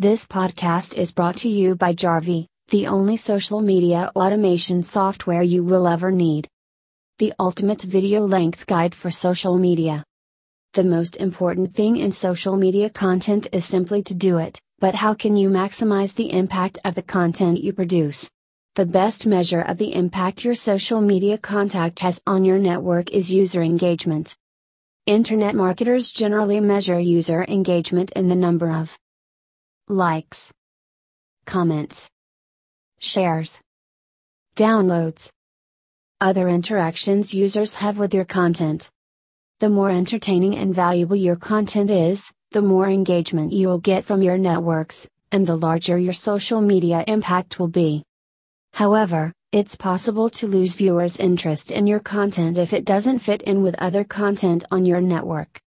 This podcast is brought to you by Jarvee, the only social media automation software you will ever need. The ultimate video length guide for social media. The most important thing in social media content is simply to do it, but how can you maximize the impact of the content you produce? The best measure of the impact your social media contact has on your network is user engagement. Internet marketers generally measure user engagement in the number of likes, comments, shares, downloads, other interactions users have with your content. The more entertaining and valuable your content is, the more engagement you will get from your networks, and the larger your social media impact will be. However, it's possible to lose viewers' interest in your content if it doesn't fit in with other content on your network.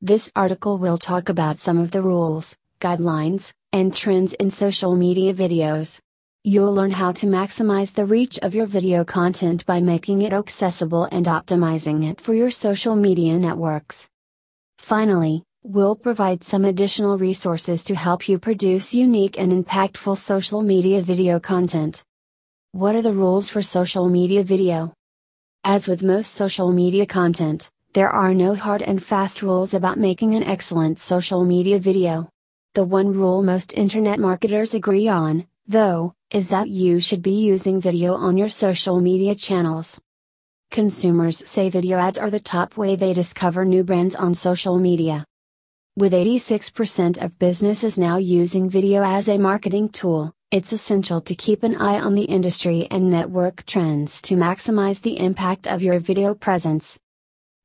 This article will talk about some of the rules, guidelines, and trends in social media videos. You'll learn how to maximize the reach of your video content by making it accessible and optimizing it for your social media networks. Finally, we'll provide some additional resources to help you produce unique and impactful social media video content. What are the rules for social media video? As with most social media content, there are no hard and fast rules about making an excellent social media video. The one rule most internet marketers agree on, though, is that you should be using video on your social media channels. Consumers say video ads are the top way they discover new brands on social media. With 86% of businesses now using video as a marketing tool, it's essential to keep an eye on the industry and network trends to maximize the impact of your video presence.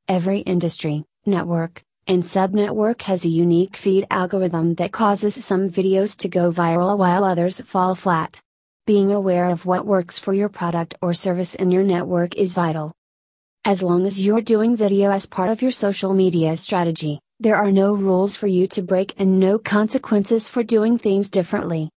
Every industry, network, and subnetwork has a unique feed algorithm that causes some videos to go viral while others fall flat. Being aware of what works for your product or service in your network is vital. As long as you're doing video as part of your social media strategy, there are no rules for you to break and no consequences for doing things differently.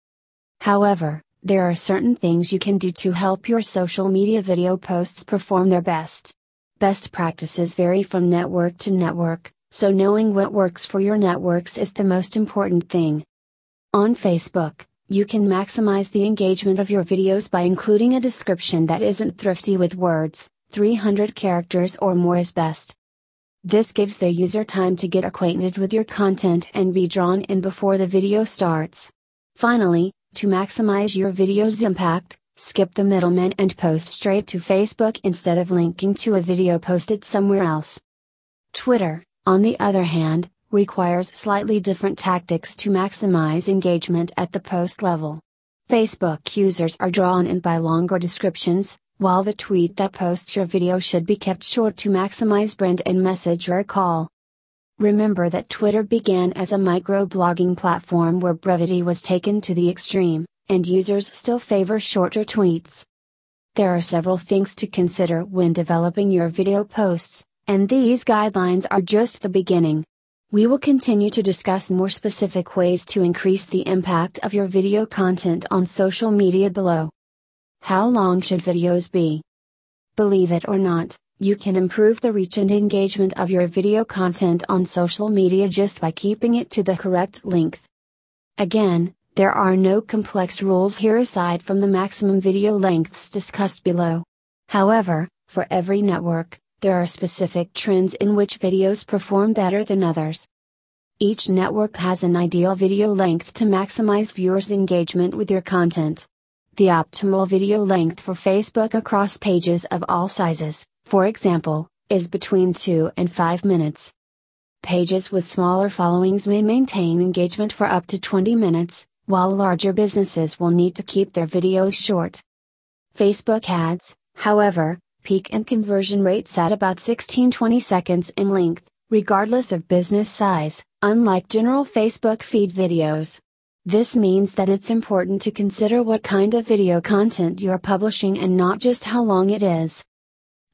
However, there are certain things you can do to help your social media video posts perform their best. Best practices vary from network to network, so knowing what works for your networks is the most important thing. On Facebook, you can maximize the engagement of your videos by including a description that isn't thrifty with words, 300 characters or more is best. This gives the user time to get acquainted with your content and be drawn in before the video starts. Finally, to maximize your video's impact, skip the middleman and post straight to Facebook instead of linking to a video posted somewhere else. Twitter, on the other hand, requires slightly different tactics to maximize engagement at the post level. Facebook users are drawn in by longer descriptions, while the tweet that posts your video should be kept short to maximize brand and message recall. Remember that Twitter began as a microblogging platform where brevity was taken to the extreme, and users still favor shorter tweets. There are several things to consider when developing your video posts, and these guidelines are just the beginning. We will continue to discuss more specific ways to increase the impact of your video content on social media below. How long should videos be? Believe it or not, you can improve the reach and engagement of your video content on social media just by keeping it to the correct length. Again, there are no complex rules here aside from the maximum video lengths discussed below. However, for every network, there are specific trends in which videos perform better than others. Each network has an ideal video length to maximize viewers' engagement with your content. The optimal video length for Facebook across pages of all sizes, for example, is between 2 and 5 minutes. Pages with smaller followings may maintain engagement for up to 20 minutes, while larger businesses will need to keep their videos short. Facebook ads, however, peak and conversion rates at about 16 20 seconds in length, regardless of business size, unlike general Facebook feed videos. This means that it's important to consider what kind of video content you are publishing and not just how long it is.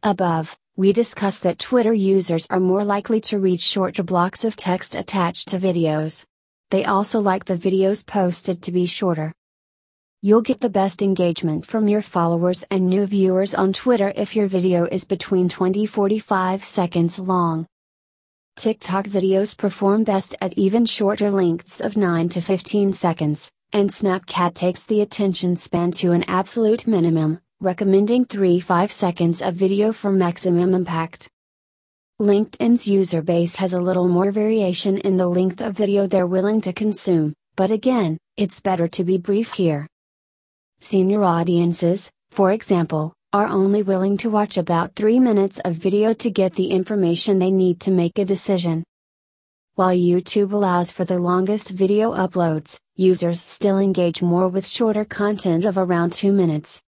Above, we discussed that Twitter users are more likely to read shorter blocks of text attached to videos. They also like the videos posted to be shorter. You'll get the best engagement from your followers and new viewers on Twitter if your video is between 20 45 seconds long. TikTok videos perform best at even shorter lengths of 9 to 15 seconds, and Snapchat takes the attention span to an absolute minimum, recommending 3 5 seconds of video for maximum impact. LinkedIn's user base has a little more variation in the length of video they're willing to consume, but again, it's better to be brief here. Senior audiences, for example, are only willing to watch about 3 minutes of video to get the information they need to make a decision. While YouTube allows for the longest video uploads, users still engage more with shorter content of around 2 minutes.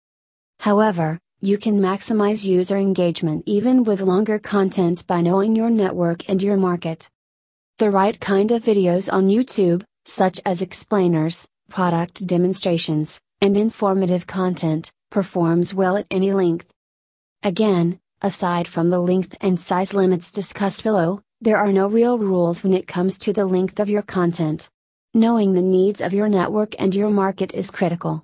However, you can maximize user engagement even with longer content by knowing your network and your market. The right kind of videos on YouTube, such as explainers, product demonstrations, and informative content, performs well at any length. Again, aside from the length and size limits discussed below, there are no real rules when it comes to the length of your content. Knowing the needs of your network and your market is critical.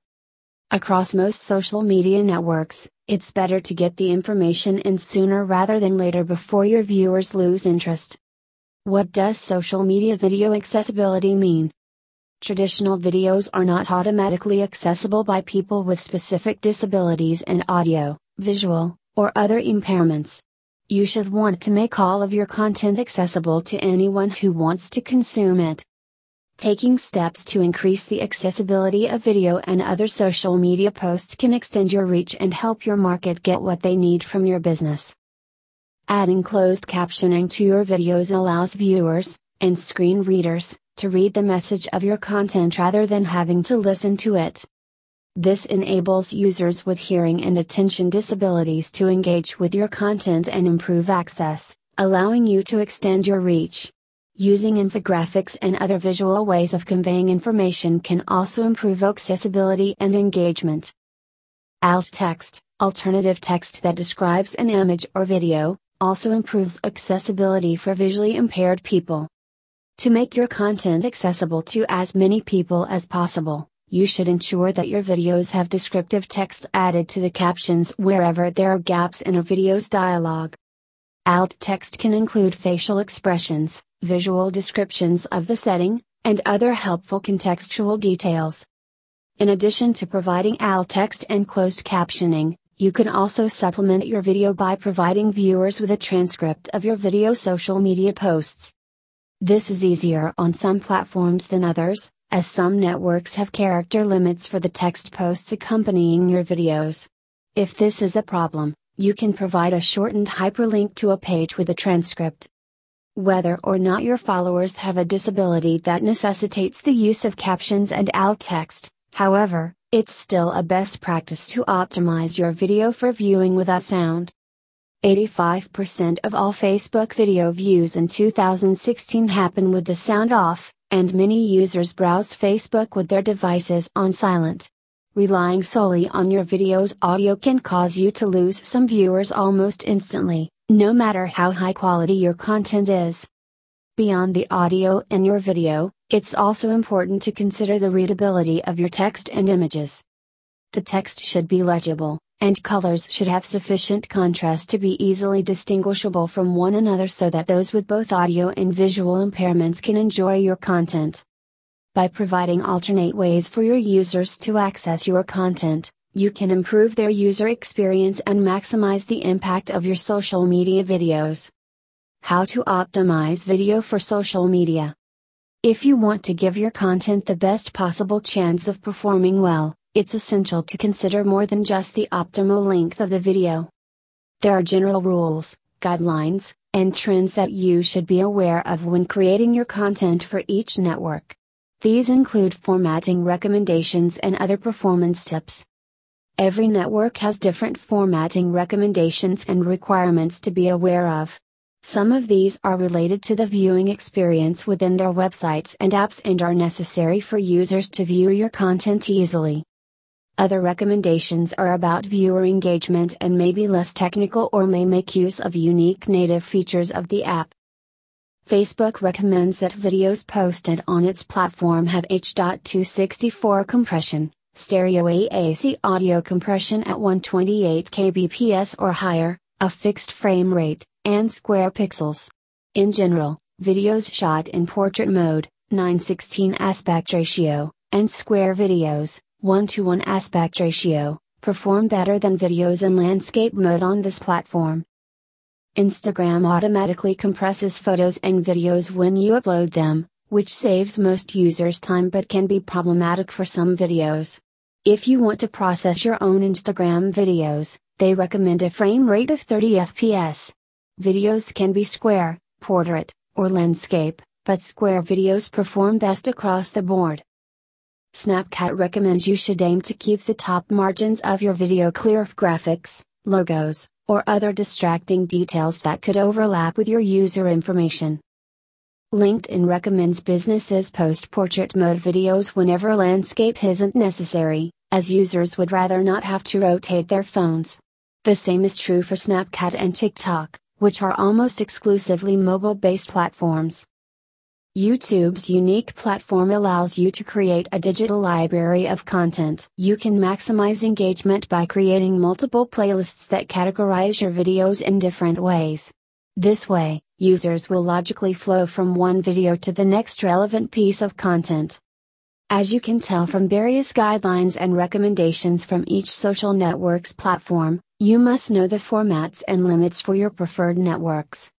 Across most social media networks, it's better to get the information in sooner rather than later before your viewers lose interest. What does social media video accessibility mean? Traditional videos are not automatically accessible by people with specific disabilities and audio, visual, or other impairments. You should want to make all of your content accessible to anyone who wants to consume it. Taking steps to increase the accessibility of video and other social media posts can extend your reach and help your market get what they need from your business. Adding closed captioning to your videos allows viewers, and screen readers, to read the message of your content rather than having to listen to it. This enables users with hearing and attention disabilities to engage with your content and improve access, allowing you to extend your reach. Using infographics and other visual ways of conveying information can also improve accessibility and engagement. Alt text, alternative text that describes an image or video, also improves accessibility for visually impaired people. To make your content accessible to as many people as possible, you should ensure that your videos have descriptive text added to the captions wherever there are gaps in a video's dialogue. Alt text can include facial expressions, visual descriptions of the setting, and other helpful contextual details. In addition to providing alt text and closed captioning, you can also supplement your video by providing viewers with a transcript of your video social media posts. This is easier on some platforms than others, as some networks have character limits for the text posts accompanying your videos. If this is a problem, you can provide a shortened hyperlink to a page with a transcript. Whether or not your followers have a disability that necessitates the use of captions and alt text, however, it's still a best practice to optimize your video for viewing without sound. 85% of all Facebook video views in 2016 happen with the sound off, and many users browse Facebook with their devices on silent. Relying solely on your video's audio can cause you to lose some viewers almost instantly, no matter how high quality your content is. Beyond the audio in your video, it's also important to consider the readability of your text and images. The text should be legible, and colors should have sufficient contrast to be easily distinguishable from one another so that those with both audio and visual impairments can enjoy your content. By providing alternate ways for your users to access your content, you can improve their user experience and maximize the impact of your social media videos. How to optimize video for social media. If you want to give your content the best possible chance of performing well, it's essential to consider more than just the optimal length of the video. There are general rules, guidelines, and trends that you should be aware of when creating your content for each network. These include formatting recommendations and other performance tips. Every network has different formatting recommendations and requirements to be aware of. Some of these are related to the viewing experience within their websites and apps and are necessary for users to view your content easily. Other recommendations are about viewer engagement and may be less technical or may make use of unique native features of the app. Facebook recommends that videos posted on its platform have H.264 compression, stereo AAC audio compression at 128 kbps or higher, a fixed frame rate, and square pixels. In general, videos shot in portrait mode, 916 aspect ratio, and square videos, 1 to 1 aspect ratio, perform better than videos in landscape mode on this platform. Instagram automatically compresses photos and videos when you upload them, which saves most users time but can be problematic for some videos. If you want to process your own Instagram videos, they recommend a frame rate of 30 fps. Videos can be square, portrait, or landscape, but square videos perform best across the board. Snapchat recommends you should aim to keep the top margins of your video clear of graphics, logos, or other distracting details that could overlap with your user information. LinkedIn recommends businesses post portrait mode videos whenever landscape isn't necessary, as users would rather not have to rotate their phones. The same is true for Snapchat and TikTok, which are almost exclusively mobile based platforms. YouTube's unique platform allows you to create a digital library of content. You can maximize engagement by creating multiple playlists that categorize your videos in different ways. This way, users will logically flow from one video to the next relevant piece of content. As you can tell from various guidelines and recommendations from each social network's platform, you must know the formats and limits for your preferred networks.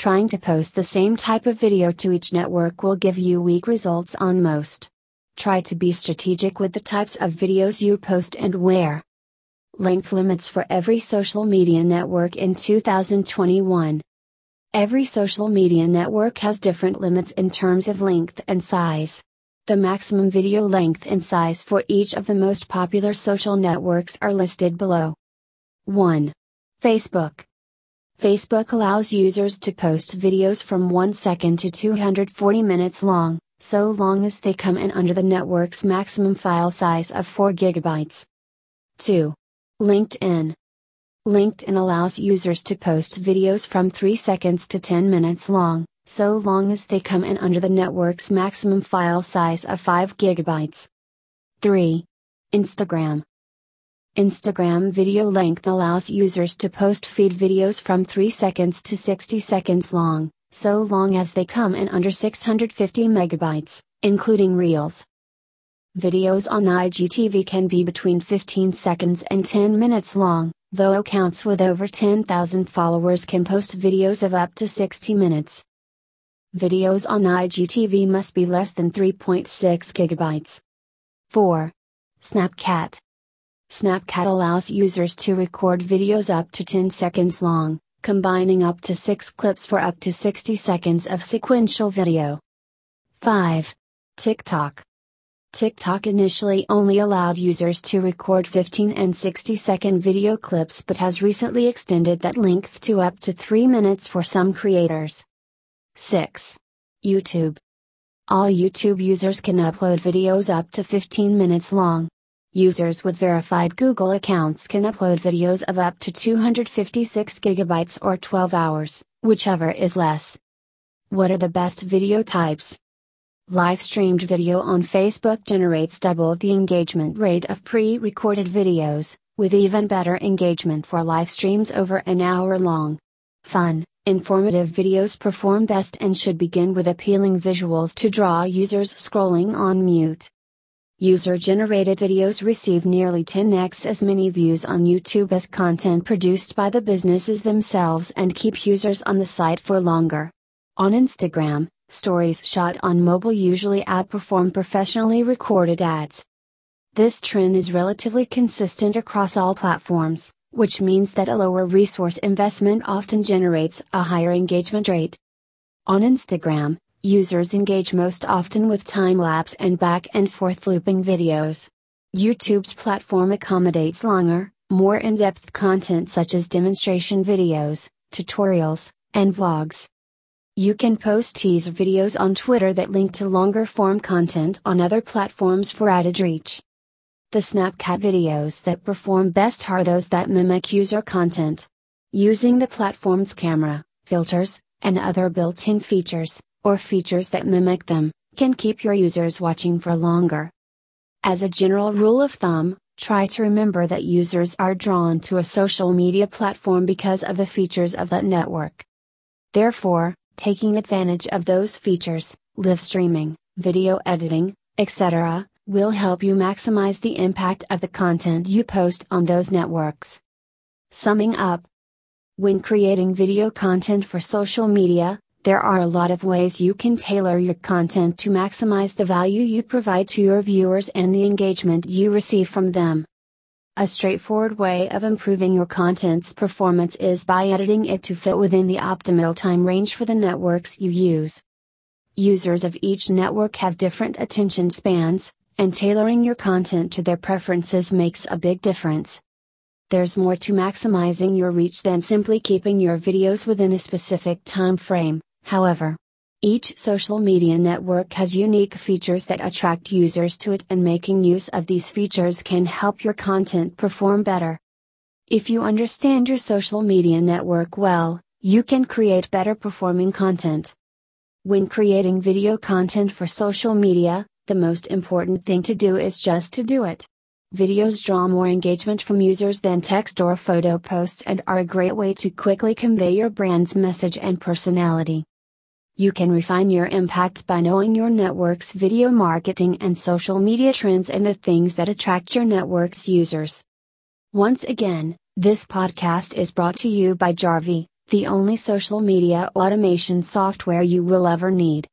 Trying to post the same type of video to each network will give you weak results on most. Try to be strategic with the types of videos you post and where. Length limits for every social media network in 2021. Every social media network has different limits in terms of length and size. The maximum video length and size for each of the most popular social networks are listed below. 1. Facebook. Facebook allows users to post videos from 1 second to 240 minutes long, so long as they come in under the network's maximum file size of 4 GB. 2. LinkedIn. LinkedIn allows users to post videos from 3 seconds to 10 minutes long, so long as they come in under the network's maximum file size of 5 GB. 3. Instagram. Instagram video length allows users to post feed videos from 3 seconds to 60 seconds long, so long as they come in under 650 megabytes, including Reels. Videos on IGTV can be between 15 seconds and 10 minutes long, though accounts with over 10,000 followers can post videos of up to 60 minutes. Videos on IGTV must be less than 3.6 gigabytes. 4. Snapchat. Snapchat allows users to record videos up to 10 seconds long, combining up to 6 clips for up to 60 seconds of sequential video. 5. TikTok. TikTok initially only allowed users to record 15 and 60 second video clips but has recently extended that length to up to 3 minutes for some creators. 6. YouTube. All YouTube users can upload videos up to 15 minutes long. Users with verified Google accounts can upload videos of up to 256 gigabytes or 12 hours, whichever is less. What are the best video types? Live streamed video on Facebook generates double the engagement rate of pre recorded videos, with even better engagement for live streams over an hour long. Fun, informative videos perform best and should begin with appealing visuals to draw users scrolling on mute. User generated videos receive nearly 10x as many views on YouTube as content produced by the businesses themselves and keep users on the site for longer. On Instagram, stories shot on mobile usually outperform professionally recorded ads. This trend is relatively consistent across all platforms, which means that a lower resource investment often generates a higher engagement rate. On Instagram, users engage most often with time lapse and back and forth looping videos. YouTube's platform accommodates longer, more in depth content such as demonstration videos, tutorials, and vlogs. You can post teaser videos on Twitter that link to longer form content on other platforms for added reach. The Snapchat videos that perform best are those that mimic user content. Using the platform's camera, filters, and other built in features, or features that mimic them, can keep your users watching for longer. As a general rule of thumb, try to remember that users are drawn to a social media platform because of the features of that network. Therefore, Taking advantage of those features, live streaming, video editing, etc., will help you maximize the impact of the content you post on those networks. Summing up When creating video content for social media, there are a lot of ways you can tailor your content to maximize the value you provide to your viewers and the engagement you receive from them. A straightforward way of improving your content's performance is by editing it to fit within the optimal time range for the networks you use. Users of each network have different attention spans, and tailoring your content to their preferences makes a big difference. There's more to maximizing your reach than simply keeping your videos within a specific time frame. However, each social media network has unique features that attract users to it, and making use of these features can help your content perform better. If you understand your social media network well, you can create better performing content. When creating video content for social media, the most important thing to do is just to do it. Videos draw more engagement from users than text or photo posts and are a great way to quickly convey your brand's message and personality. You can refine your impact by knowing your network's video marketing and social media trends and the things that attract your network's users. Once again, this podcast is brought to you by Jarvee, the only social media automation software you will ever need.